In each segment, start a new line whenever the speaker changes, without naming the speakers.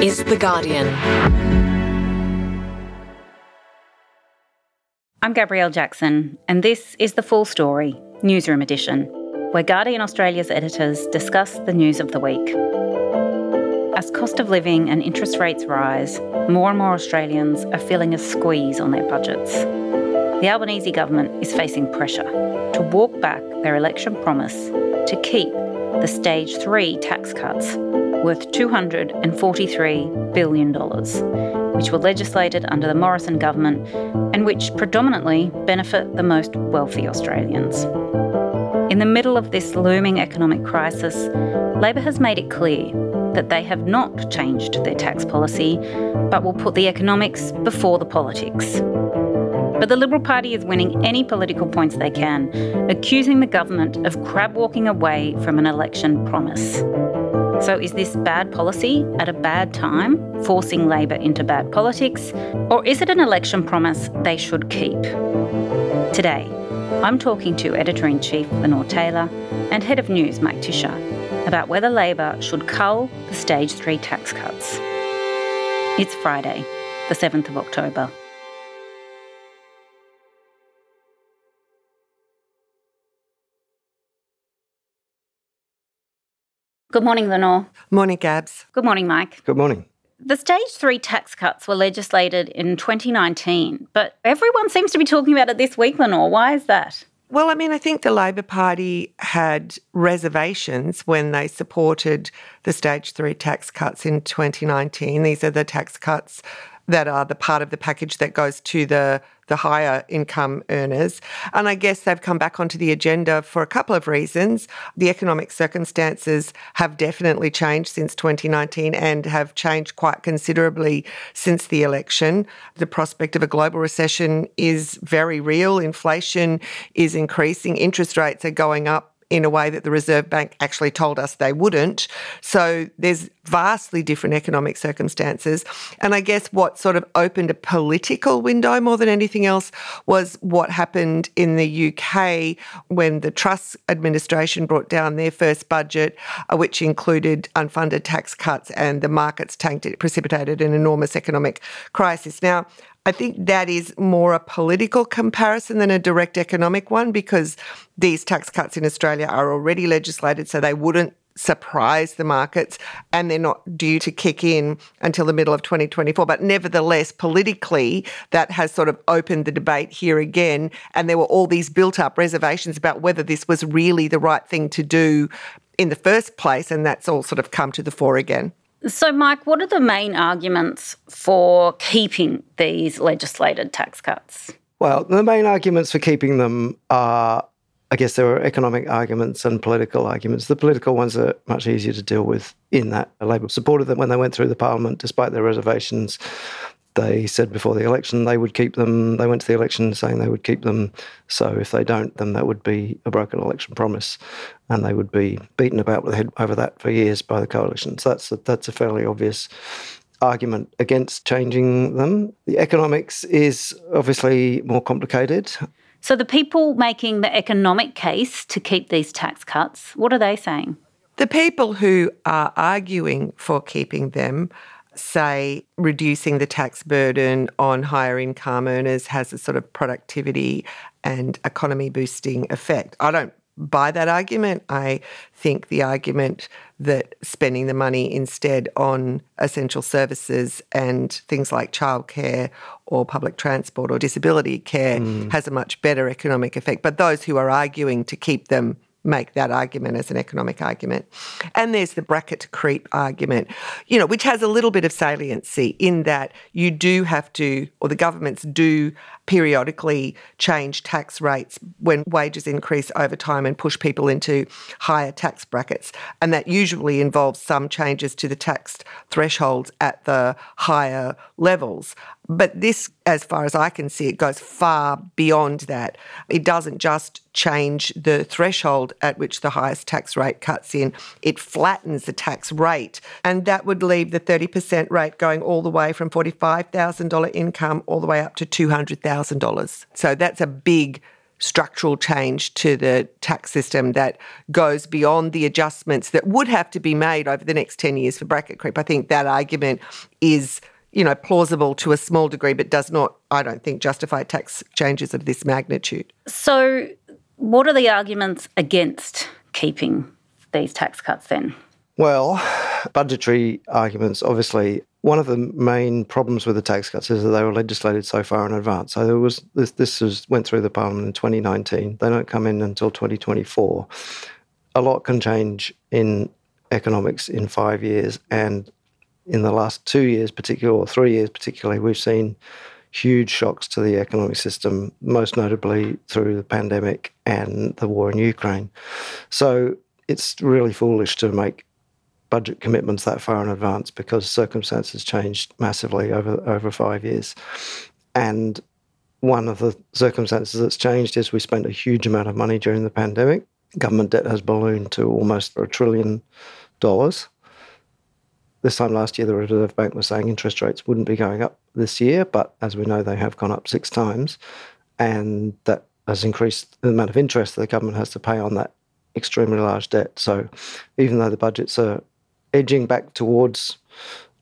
is The Guardian.
I'm Gabrielle Jackson, and this is the full story, Newsroom Edition, where Guardian Australia's editors discuss the news of the week. As cost of living and interest rates rise, more and more Australians are feeling a squeeze on their budgets. The Albanese government is facing pressure to walk back their election promise to keep the Stage 3 tax cuts worth $243 billion, which were legislated under the Morrison government and which predominantly benefit the most wealthy Australians. In the middle of this looming economic crisis, Labor has made it clear that they have not changed their tax policy, but will put the economics before the politics. But the Liberal Party is winning any political points they can, accusing the government of crab walking away from an election promise. So, is this bad policy at a bad time, forcing Labor into bad politics? Or is it an election promise they should keep? Today, I'm talking to Editor in Chief Lenore Taylor and Head of News Mike Ticher about whether Labor should cull the Stage 3 tax cuts. It's Friday, the 7th of October. Good morning, Lenore.
Morning, Gabs.
Good morning, Mike.
Good morning.
The stage three tax cuts were legislated in 2019, but everyone seems to be talking about it this week, Lenore. Why is that?
Well, I mean, I think the Labor Party had reservations when they supported the stage three tax cuts in 2019. These are the tax cuts that are the part of the package that goes to the the higher income earners. And I guess they've come back onto the agenda for a couple of reasons. The economic circumstances have definitely changed since 2019 and have changed quite considerably since the election. The prospect of a global recession is very real. Inflation is increasing, interest rates are going up in a way that the Reserve Bank actually told us they wouldn't. So there's vastly different economic circumstances. And I guess what sort of opened a political window more than anything else was what happened in the UK when the Truss administration brought down their first budget, uh, which included unfunded tax cuts and the markets tanked it, precipitated an enormous economic crisis. Now, I think that is more a political comparison than a direct economic one because these tax cuts in Australia are already legislated, so they wouldn't surprise the markets and they're not due to kick in until the middle of 2024. But nevertheless, politically, that has sort of opened the debate here again. And there were all these built up reservations about whether this was really the right thing to do in the first place. And that's all sort of come to the fore again.
So, Mike, what are the main arguments for keeping these legislated tax cuts?
Well, the main arguments for keeping them are, I guess, there are economic arguments and political arguments. The political ones are much easier to deal with in that Labor supported them when they went through the Parliament, despite their reservations. They said before the election they would keep them. They went to the election saying they would keep them. So if they don't, then that would be a broken election promise, and they would be beaten about with the head over that for years by the coalition. So that's a, that's a fairly obvious argument against changing them. The economics is obviously more complicated.
So the people making the economic case to keep these tax cuts, what are they saying?
The people who are arguing for keeping them say reducing the tax burden on higher income earners has a sort of productivity and economy boosting effect. I don't buy that argument. I think the argument that spending the money instead on essential services and things like childcare or public transport or disability care mm. has a much better economic effect. But those who are arguing to keep them make that argument as an economic argument. And there's the bracket creep argument, you know, which has a little bit of saliency in that you do have to, or the governments do periodically change tax rates when wages increase over time and push people into higher tax brackets. And that usually involves some changes to the tax thresholds at the higher levels. But this, as far as I can see, it goes far beyond that. It doesn't just change the threshold at which the highest tax rate cuts in, it flattens the tax rate. And that would leave the 30% rate going all the way from $45,000 income all the way up to $200,000. So that's a big structural change to the tax system that goes beyond the adjustments that would have to be made over the next 10 years for bracket creep. I think that argument is you know, plausible to a small degree, but does not, I don't think, justify tax changes of this magnitude.
So, what are the arguments against keeping these tax cuts then?
Well, budgetary arguments, obviously. One of the main problems with the tax cuts is that they were legislated so far in advance. So there was this. This was, went through the parliament in 2019. They don't come in until 2024. A lot can change in economics in five years, and in the last two years, particularly, or three years particularly, we've seen huge shocks to the economic system, most notably through the pandemic and the war in Ukraine. So it's really foolish to make budget commitments that far in advance because circumstances changed massively over over five years. And one of the circumstances that's changed is we spent a huge amount of money during the pandemic. Government debt has ballooned to almost a trillion dollars. This time last year, the Reserve Bank was saying interest rates wouldn't be going up this year, but as we know, they have gone up six times, and that has increased the amount of interest the government has to pay on that extremely large debt. So, even though the budgets are edging back towards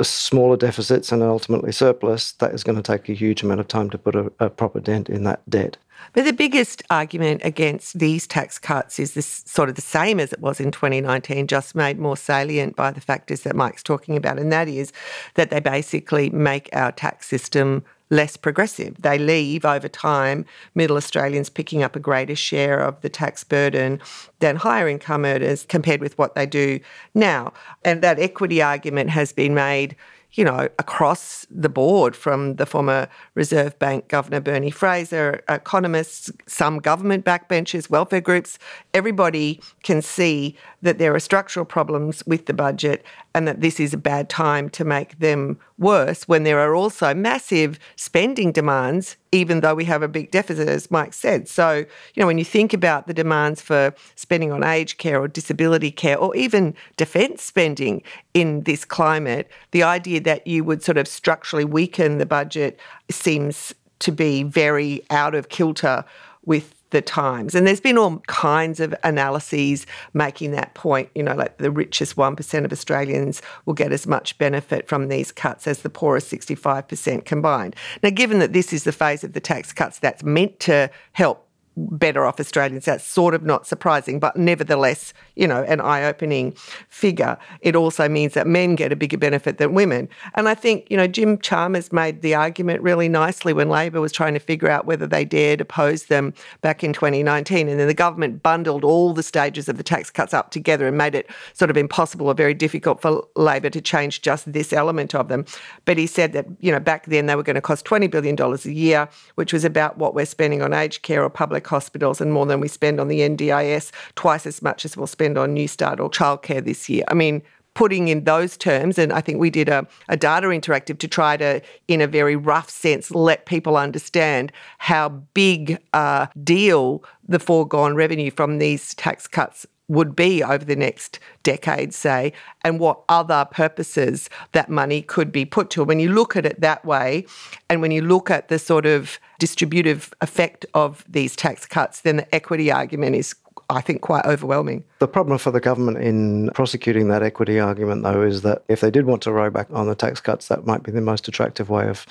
smaller deficits and ultimately surplus, that is going to take a huge amount of time to put a, a, proper dent in that debt.
But the biggest argument against these tax cuts is this sort of the same as it was in 2019, just made more salient by the factors that Mike's talking about, and that is that they basically make our tax system less progressive. They leave over time middle Australians picking up a greater share of the tax burden than higher income earners compared with what they do now. And that equity argument has been made you know, across the board from the former Reserve Bank Governor Bernie Fraser, economists, some government backbenchers, welfare groups, everybody can see that there are structural problems with the budget and that this is a bad time to make them worse when there are also massive spending demands, even though we have a big deficit, as Mike said. So, you know, when you think about the demands for spending on aged care or disability care or even defence spending in this climate, the idea that you would sort of structurally weaken the budget seems to be very out of kilter with the times. And there's been all kinds of analyses making that point. You know, like the richest 1% of Australians will get as much benefit from these cuts as the poorest 65% combined. Now, given that this is the phase of the tax cuts that's meant to help better off Australians. That's sort of not surprising, but nevertheless, you know, an eye opening figure. It also means that men get a bigger benefit than women. And I think, you know, Jim Chalmers made the argument really nicely when Labor was trying to figure out whether they dared oppose them back in 2019. And then the government bundled all the stages of the tax cuts up together and made it sort of impossible or very difficult for Labor to change just this element of them. But he said that, you know, back then they were going to cost $20 billion a year, which was about what we're spending on aged care or public public hospitals and more than we spend on the NDIS, twice as much as we'll spend on Newstart or childcare this year. I mean, putting in those terms, and I think we did a, a, data interactive to try to, in a very rough sense, let people understand how big a deal the foregone revenue from these tax cuts would be over the next decade, say, and what other purposes that money could be put to. When you look at it that way, and when you look at the sort of distributive effect of these tax cuts, then the equity argument is I think, quite overwhelming.
The problem for the government in prosecuting that equity argument, though, is that if they did want to row back on the tax cuts, that might be the most attractive way of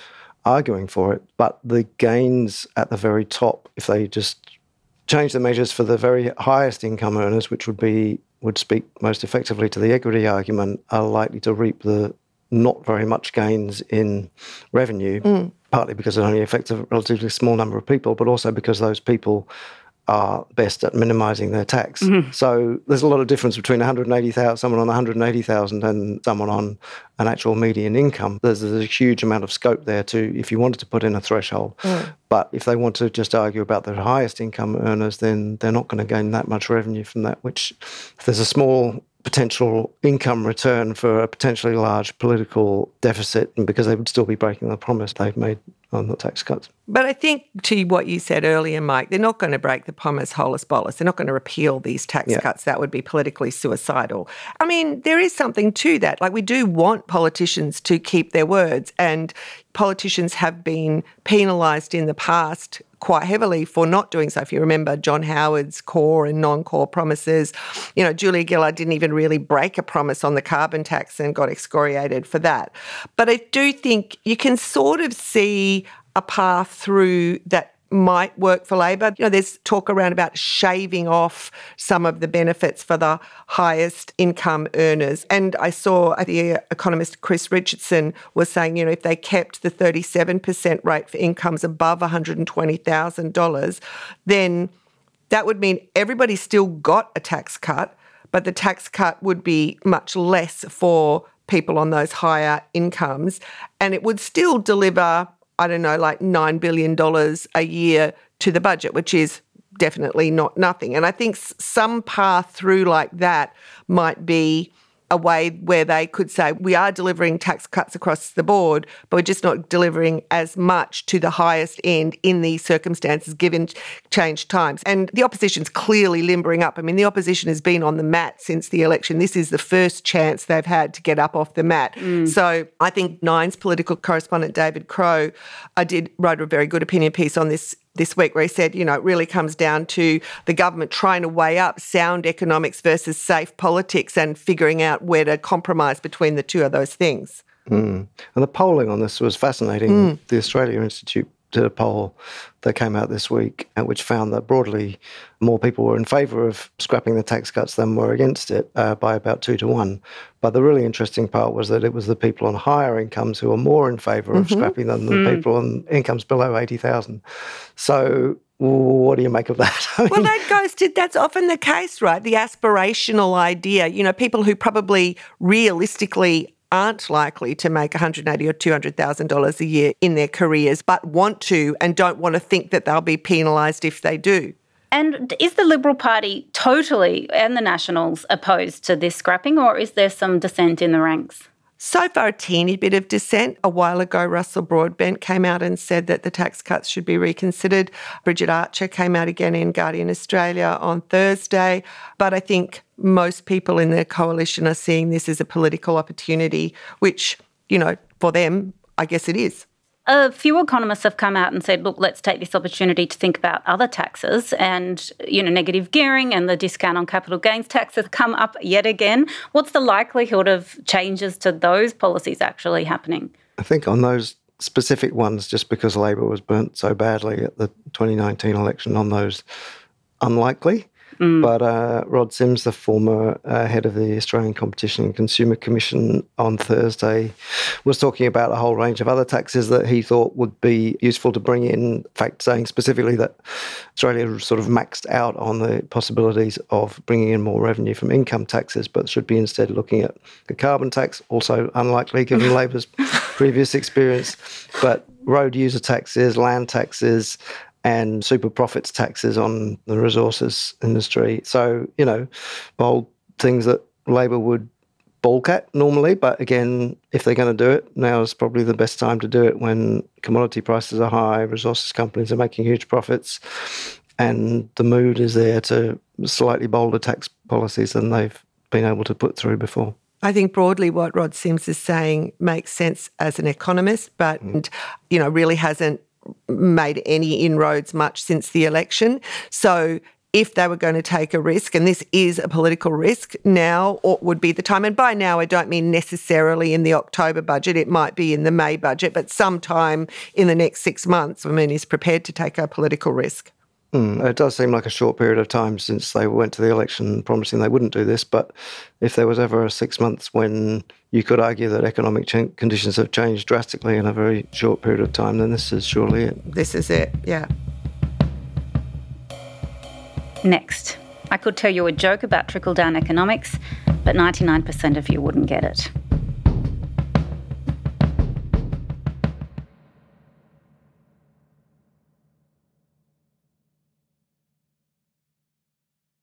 arguing for it. But the gains at the very top, if they just change the measures for the very highest income earners, which would be would speak most effectively to the equity argument, are likely to reap the not very much gains in revenue, mm. partly because it only affects a relatively small number of people, but also because those people are best at minimising their tax. Mm-hmm. So there's a lot of difference between 180,000, someone on 180,000 and someone on an actual median income. There's, there's, a huge amount of scope there to, if you wanted to put in a threshold. Mm. But if they want to just argue about the highest income earners, then they're not going to gain that much revenue from that, which if there's a small potential income return for a potentially large political deficit, and because they would still be breaking the promise they've made on the tax cuts.
But I think to what you said earlier, Mike, they're not going to break the promise holus bolus. They're not going to repeal these tax yeah. cuts. That would be politically suicidal. I mean, there is something to that. Like, we do want politicians to keep their words, and politicians have been penalised in the past quite heavily for not doing so. If you remember John Howard's core and non core promises, you know, Julia Gillard didn't even really break a promise on the carbon tax and got excoriated for that. But I do think you can sort of see a path through that might work for Labor. You know, there's talk around about shaving off some of the benefits for the highest income earners. And I saw the economist Chris Richardson was saying, you know, if they kept the 37% rate for incomes above $120,000, then that would mean everybody still got a tax cut, but the tax cut would be much less for people on those higher incomes. And it would still deliver I don't know, like $9 billion a year to the budget, which is definitely not nothing. And I think some path through like that might be a way where they could say, we are delivering tax cuts across the board, but we're just not delivering as much to the highest end in these circumstances given changed times. And the opposition's clearly limbering up. I mean, the opposition has been on the mat since the election. This is the first chance they've had to get up off the mat. Mm. So I think Nine's political correspondent David Crowe, I did write a very good opinion piece on this this week where he said, you know, it really comes down to the government trying to weigh up sound economics versus safe politics and figuring out where to compromise between the two of those things.
Mm. And the polling on this was fascinating. Mm. The Australia Institute did a poll that came out this week, uh, which found that broadly more people were in favour of scrapping the tax cuts than were against it uh, by about two to one. But the really interesting part was that it was the people on higher incomes who were more in favor of mm-hmm. scrapping them than mm. the people on incomes below 80,000. So what do you make of that?
I mean, well, that goes to that's often the case, right? The aspirational idea. You know, people who probably realistically aren't likely to make 180 or 200,000 dollars a year in their careers but want to and don't want to think that they'll be penalised if they do.
And is the Liberal Party totally and the Nationals opposed to this scrapping or is there some dissent in the ranks?
So far, a teeny bit of dissent. A while ago, Russell Broadbent came out and said that the tax cuts should be reconsidered. Bridget Archer came out again in Guardian Australia on Thursday. But I think most people in the coalition are seeing this as a political opportunity, which, you know, for them, I guess it is.
A few economists have come out and said, look, let's take this opportunity to think about other taxes and, you know, negative gearing and the discount on capital gains tax has come up yet again. What's the likelihood of changes to those policies actually happening?
I think on those specific ones, just because Labor was burnt so badly at the 2019 election on those, unlikely. Mm. But uh, Rod Sims, the former uh, head of the Australian Competition and Consumer Commission, on Thursday was talking about a whole range of other taxes that he thought would be useful to bring in. In fact, saying specifically that Australia sort of maxed out on the possibilities of bringing in more revenue from income taxes, but should be instead looking at the carbon tax, also unlikely given Labor's previous experience, but road user taxes, land taxes, and super profits taxes on the resources industry. So, you know, bold things that Labor would balk at normally. But again, if they're going to do it, now is probably the best time to do it when commodity prices are high, resources companies are making huge profits, and the mood is there to slightly bolder tax policies than they've been able to put through before.
I think broadly what Rod Sims is saying makes sense as an economist, but mm. you know really hasn't made any inroads much since the election. So if they were going to take a risk, and this is a political risk, now would be the time. And by now, I don't mean necessarily in the October budget, it might be in the May budget, but sometime in the next six months, I mean, he's prepared to take a political risk.
Mm, it does seem like a short period of time since they went to the election promising they wouldn't do this. But if there was ever a six months when you could argue that economic ch- conditions have changed drastically in a very short period of time, then this is surely it.
This is it, yeah.
Next, I could tell you a joke about trickle down economics, but 99% of you wouldn't get it.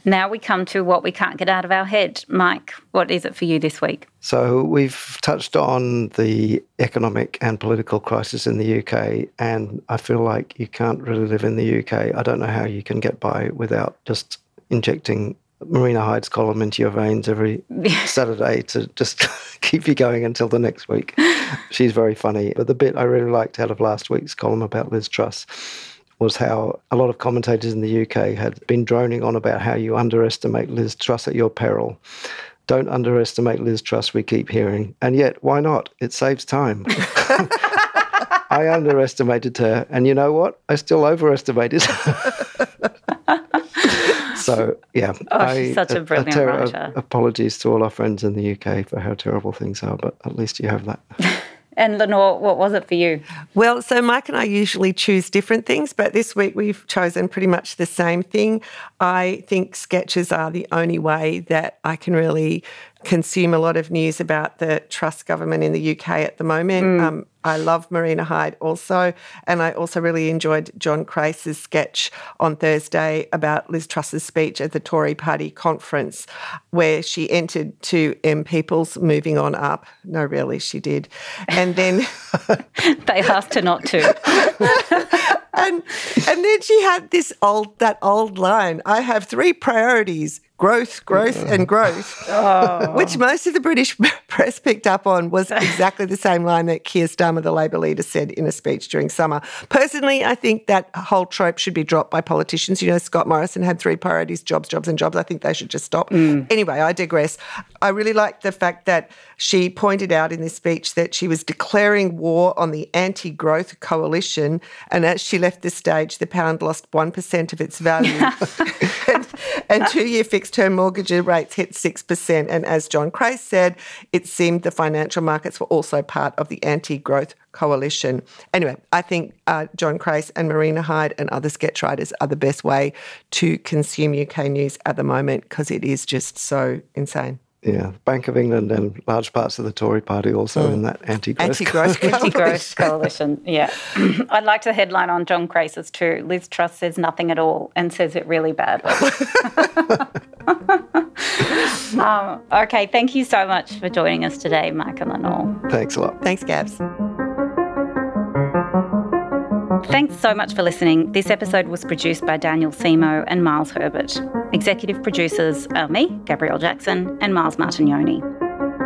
Now we come to what we can't get out of our head. Mike, what is it for you this week?
So we've touched on the economic and political crisis in the UK, and I feel like you can't really live in the UK. I don't know how you can get by without just injecting Marina Hyde's column into your veins every Saturday to just keep you going until the next week. She's very funny. But the bit I really liked out of last week's column about Liz Truss was how a lot of commentators in the UK had been droning on about how you underestimate Liz Truss at your peril. Don't underestimate Liz Truss, we keep hearing. And yet, why not? It saves time. I underestimated her. And you know what? I still overestimated so, yeah.
Oh, I, she's such a brilliant a ter- writer.
Apologies to all our friends in the UK for how terrible things are, but at least you have that.
And Lenore, what was it for you?
Well, so Mike and I usually choose different things, but this week we've chosen pretty much the same thing. I think sketches are the only way that I can really consume a lot of news about the Truss government in the UK at the moment. Mm. Um, I love Marina Hyde also, and I also really enjoyed John Crace's sketch on Thursday about Liz Truss's speech at the Tory Party conference, where she entered to M People's moving on up. No, really, she did, and then
they asked her not to.
and and then she had this old that old line. I have three priorities: growth, growth, and growth. Oh. Which most of the British press picked up on was exactly the same line that Keir Starmer, the Labor leader, said in a speech during summer. Personally, I think that whole trope should be dropped by politicians. You know, Scott Morrison had three priorities: jobs, jobs, and jobs. I think they should just stop. Mm. Anyway, I digress. I really liked the fact that she pointed out in this speech that she was declaring war on the anti-growth coalition, and as she left the stage, the pound lost 1% of its value. and, and two year fixed term mortgage rates hit 6%. And as John Crace said, it seemed the financial markets were also part of the anti growth coalition. Anyway, I think uh, John Crace and Marina Hyde and other sketch writers are the best way to consume UK news at the moment because it is just so insane.
Yeah, Bank of England and large parts of the Tory party also mm. in that anti-growth,
anti-growth
coalition. anti-growth coalition. Yeah, I'd like to headline on John Crace's too. Liz Truss says nothing at all and says it really badly. um, okay, thank you so much for joining us today, Mike and Lenore.
Thanks a lot.
Thanks, Gabs.
Thanks so much for listening. This episode was produced by Daniel Semo and Miles Herbert. Executive producers are me, Gabrielle Jackson, and Miles Martignoni.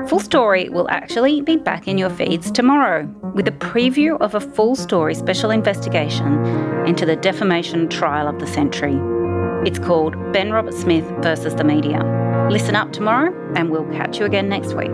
Full Story will actually be back in your feeds tomorrow with a preview of a full story special investigation into the defamation trial of the century. It's called Ben Roberts-Smith versus the Media. Listen up tomorrow, and we'll catch you again next week.